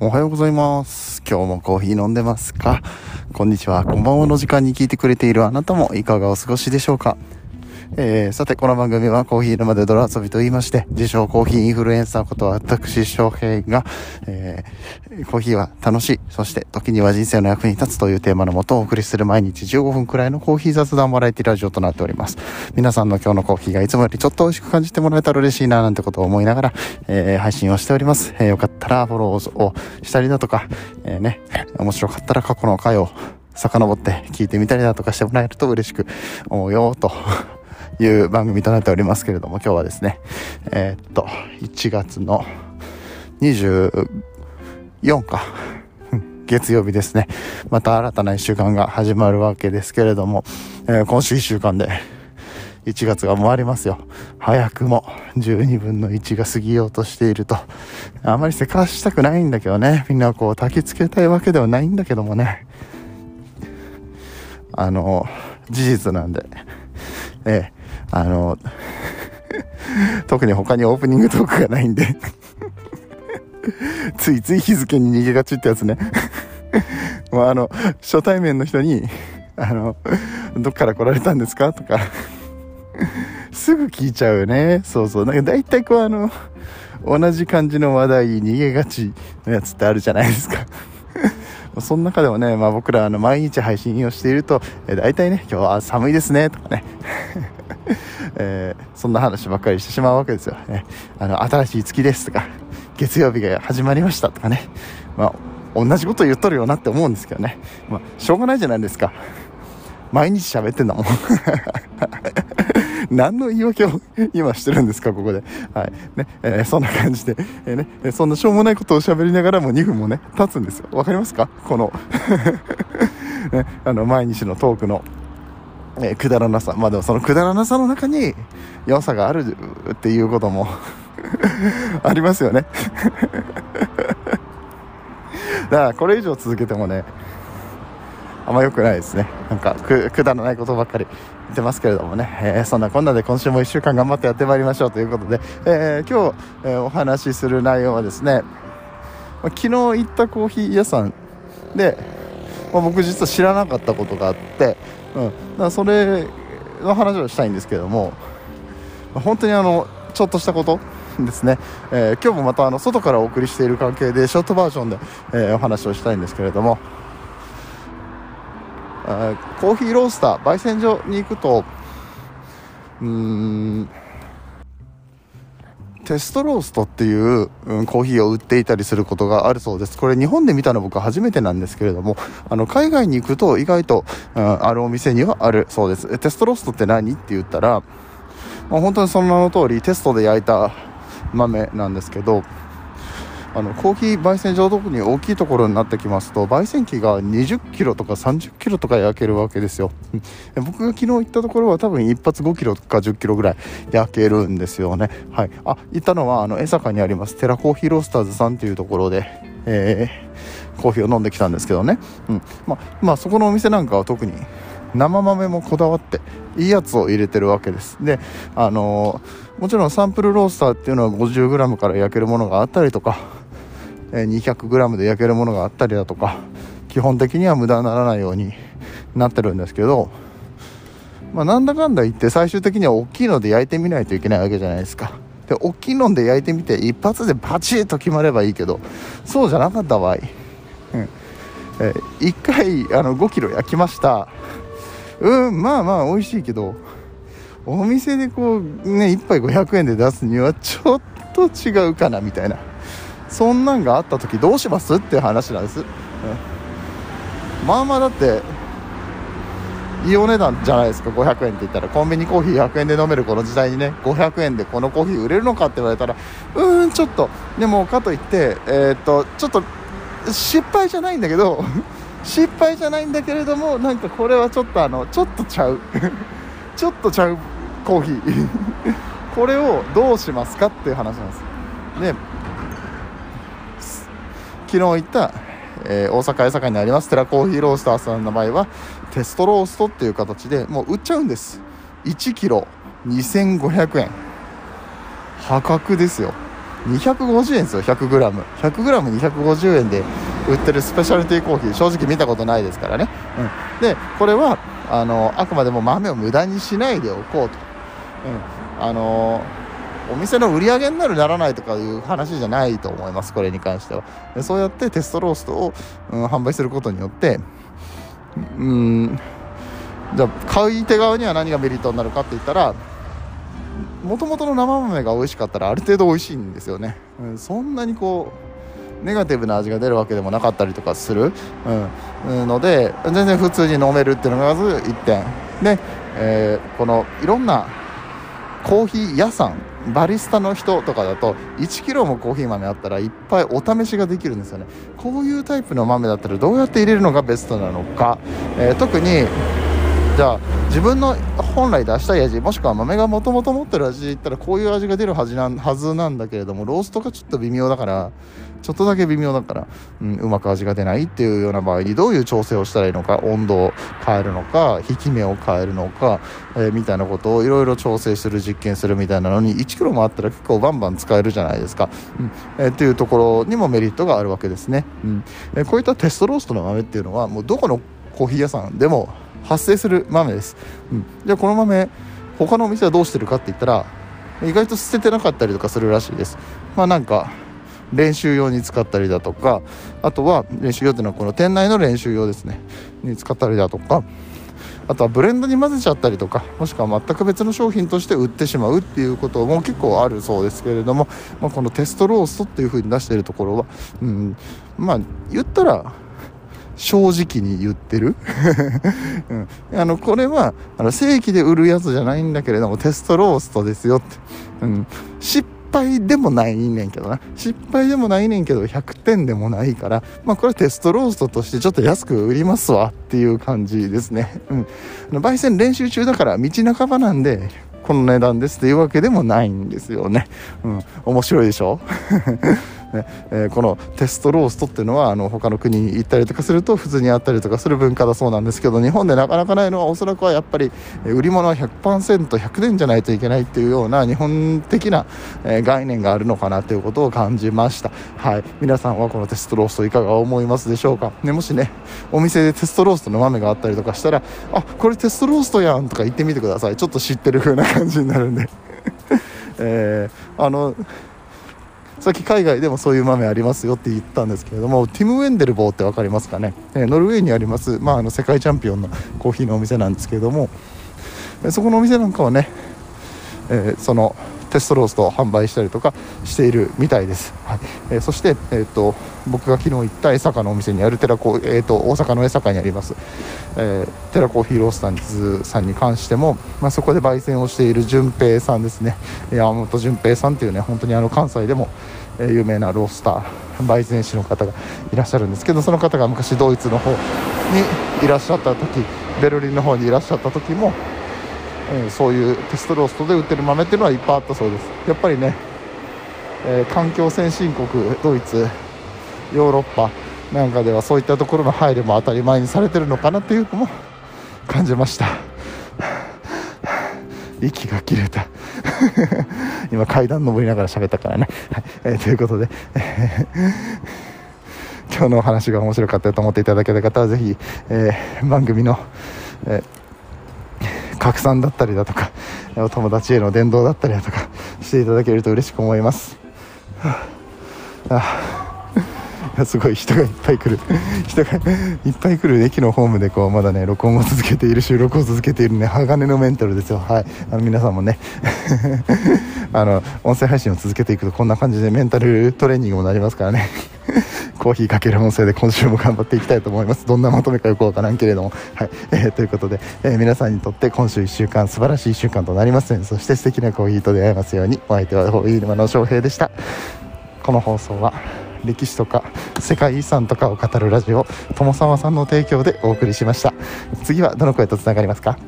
おはようございます。今日もコーヒー飲んでますか？こんにちは。こんばんはの時間に聞いてくれているあなたもいかがお過ごしでしょうか？えー、さて、この番組はコーヒー沼で泥遊びと言いまして、自称コーヒーインフルエンサーこと私、翔平が、えー、コーヒーは楽しい、そして時には人生の役に立つというテーマのもとお送りする毎日15分くらいのコーヒー雑談バラエティラジオとなっております。皆さんの今日のコーヒーがいつもよりちょっと美味しく感じてもらえたら嬉しいななんてことを思いながら、えー、配信をしております。えー、よかったらフォローをしたりだとか、えー、ね、面白かったら過去の回を遡って聞いてみたりだとかしてもらえると嬉しく思うよという番組となっておりますけれども、今日はですね、えー、っと、1月の24か、月曜日ですね。また新たな1週間が始まるわけですけれども、えー、今週1週間で1月が終わりますよ。早くも12分の1が過ぎようとしていると。あまりせかしたくないんだけどね。みんなこう焚きつけたいわけではないんだけどもね。あの、事実なんで。ええ、あの、特に他にオープニングトークがないんで ついつい日付に逃げがちってやつねもうあの、初対面の人に、あの、どっから来られたんですか？とかすぐ聞いちゃうよね。そうそう。なんか大体こうあの、同じ感じの話題に逃げがちのやつってあるじゃないですか その中でもね、まあ僕らあの毎日配信をしていると、えー、大体ね、今日は寒いですね、とかね。えー、そんな話ばっかりしてしまうわけですよ。ね、あの、新しい月ですとか、月曜日が始まりましたとかね。まあ、同じこと言っとるよなって思うんですけどね。まあ、しょうがないじゃないですか。毎日喋ってんだもん。何の言い訳を 今してるんですか、ここで。はい。ね、えー、そんな感じで、えー、ね、そんなしょうもないことを喋りながらも2分もね、経つんですよ。わかりますか？このね、あの、毎日のトークの、えー、くだらなさ。まあでもそのくだらなさの中に良さがあるっていうことも ありますよね。だからこれ以上続けてもね、あんま良くないですね。なんかく、だらないことばっかり言ってますけれどもね、えー、そんなこんなで今週も1週間頑張ってやってまいりましょうということで、えー、今日、えー、お話しする内容はですね、昨日行ったコーヒー屋さんで、まあ、僕実は知らなかったことがあって、うん、だからそれの話をしたいんですけども、本当にあの、ちょっとしたことですね、え今日もまたあの外からお送りしている関係でショートバージョンで、えお話をしたいんですけれども、コーヒーロースター焙煎所に行くとうーんテストローストっていう、うん、コーヒーを売っていたりすることがあるそうです。これ日本で見たの僕初めてなんですけれども、あの、海外に行くと意外と、うん、あるお店にはあるそうです。テストローストって何？って言ったら、まあ、本当にその名の通りテストで焼いた豆なんですけど、あのコーヒー焙煎所特に大きいところになってきますと焙煎機が20キロとか30キロとか焼けるわけですよ。僕が昨日行ったところは多分一発5キロか10キロぐらい焼けるんですよね。はい。あ行ったのはあの江坂にあります。テラコーヒーロースターズさんっていうところでえー、コーヒーを飲んできたんですけどね、うん。ままあ、そこのお店なんかは特に生豆もこだわっていいやつを入れてるわけです。であのー、もちろんサンプルロースターっていうのは 50g から焼けるものがあったりとか 200g で焼けるものがあったりだとか 基本的には無駄にならないようになってるんですけど、まあ、なんだかんだ言って最終的には大きいので焼いてみないといけないわけじゃないですか。で大きいので焼いてみて一発でバチッと決まればいいけどそうじゃなかった場合、うん。え1回あの5キロ焼きました。うんまあまあ美味しいけどお店でこうね1杯500円で出すにはちょっと違うかなみたいな。そんなんがあった時どうしますっていう話なんです、うん、まあまあだっていいお値段じゃないですか。500円って言ったら。コンビニコーヒー100円で飲めるこの時代にね。500円でこのコーヒー売れるのかって言われたらうーんちょっと。でもかといってえー、っとちょっと失敗じゃないんだけど 失敗じゃないんだけれどもなんかこれはちょっとあのちょっとちゃう。ちょっとちゃうコーヒー。これをどうしますかっていう話なんです。で昨日行った、えー、大阪江坂にありますテラコーヒーロースターさんの場合はテストローストっていう形でもう売っちゃうんです。1キロ2500円破格ですよ。250円ですよ 100g100g250 円で売ってるスペシャルティーコーヒー。正直見たことないですからね、うん、でこれはあのあくまでも豆を無駄にしないでおこうと、うん、あのお店の売り上げになるならないとかいう話じゃないと思いますこれに関しては。でそうやってテストローストを、うん、販売することによってうんじゃあ買い手側には何がメリットになるかって言ったらもともとの生豆が美味しかったらある程度美味しいんですよね、うん、そんなにこうネガティブな味が出るわけでもなかったりとかする、うん、ので全然普通に飲めるっていうのがまず1点。で、えー、このいろんなコーヒー屋さんバリスタの人とかだと1 k g もコーヒー豆あったらいっぱいお試しができるんですよね。こういうタイプの豆だったらどうやって入れるのがベストなのか、えー、特にじゃあ自分の本来出したい味もしくは豆がもともと持ってる味で言ったらこういう味が出るはずなんはずなんだけれどもローストがちょっと微妙だからちょっとだけ微妙だから、うん、うまく味が出ないっていうような場合にどういう調整をしたらいいのか温度を変えるのか引き目を変えるのか、えー、みたいなことをいろいろ調整する実験するみたいなのに 1kg もあったら結構バンバン使えるじゃないですか、うんえー、っていうところにもメリットがあるわけですね、うんえー、こういったテストローストの豆っていうのはもうどこのコーヒー屋さんでも発生する豆です、うん、じゃあこの豆他のお店はどうしてるかって言ったら意外と捨ててなかったりとかするらしいです。まあなんか練習用に使ったりだとかあとは練習用っていうのはこの店内の練習用ですね。に使ったりだとかあとはブレンドに混ぜちゃったりとかもしくは全く別の商品として売ってしまうっていうことも結構あるそうですけれども、まあ、このテストローストっていう風に出してるところは、うん、まあ言ったら正直に言ってる、うん、あのこれはあの正規で売るやつじゃないんだけれどもテストローストですよって、うん、失敗でもないねんけどな。失敗でもないねんけど100点でもないからまあこれはテストローストとしてちょっと安く売りますわっていう感じですね、うん、焙煎練習中だから道半ばなんでこの値段ですっていうわけでもないんですよね、うん、面白いでしょ？ねえー、このテストローストっていうのはあの他の国に行ったりとかすると普通にあったりとかする文化だそうなんですけど日本でなかなかないのはおそらくはやっぱり売り物は 100%100 点じゃないといけないっていうような日本的な、概念があるのかなということを感じました、はい、皆さんはこのテストローストいかが思いますでしょうか、ね、もしねお店でテストローストの豆があったりとかしたらあこれテストローストやんとか言ってみてください。ちょっと知ってる風な感じになるんで。えー、あのさっき海外でもそういう豆ありますよって言ったんですけれどもティム・ウェンデルボーって分かりますかね、えノルウェーにあります、まあ、あの世界チャンピオンのコーヒーのお店なんですけれどもそこのお店なんかはね、えー、そのテストローストを販売したりとかしているみたいです、はい。えー、そして、えーと、僕が昨日行った江坂のお店にあるテラコ、えーと、大阪の江坂にあります、えー、テラコーヒーロースターズさんに関しても、まあ、そこで焙煎をしている淳平さんですね。山本淳平さんっていうね本当にあの関西でも有名なロースター焙煎師の方がいらっしゃるんですけどその方が昔ドイツの方にいらっしゃった時ベルリンの方にいらっしゃった時も、うん、そういうテストローストで売ってる豆っていうのはいっぱいあったそうです。やっぱりね、えー、環境先進国ドイツヨーロッパなんかではそういったところの配慮も当たり前にされてるのかなっていうのも 感じました。息が切れた。今階段登りながら喋ったからね、はい。えー、ということで、今日のお話が面白かったと思っていただけた方はぜひ、えー、番組の、え拡散だったりだとか お友達への伝道だったりだとかしていただけると嬉しく思います。はあすごい人がいっぱい来る。人がいっぱい来る駅のホームでこうまだね録音を続けている収録を続けているね鋼のメンタルですよ。はい。あの皆さんもね。あの音声配信を続けていくとこんな感じでメンタルトレーニングもなりますからね。コーヒーかける音声で今週も頑張っていきたいと思います。どんなまとめかよくわからんけれども。はい、えー、ということで、えー、皆さんにとって今週1週間素晴らしい1週間となりますようにそして素敵なコーヒーと出会えますように。お相手は飯沼の翔平でした。この放送は歴史とか世界遺産とかを語るラジオ友沢さんの提供でお送りしました。次はどの声とつながりますか？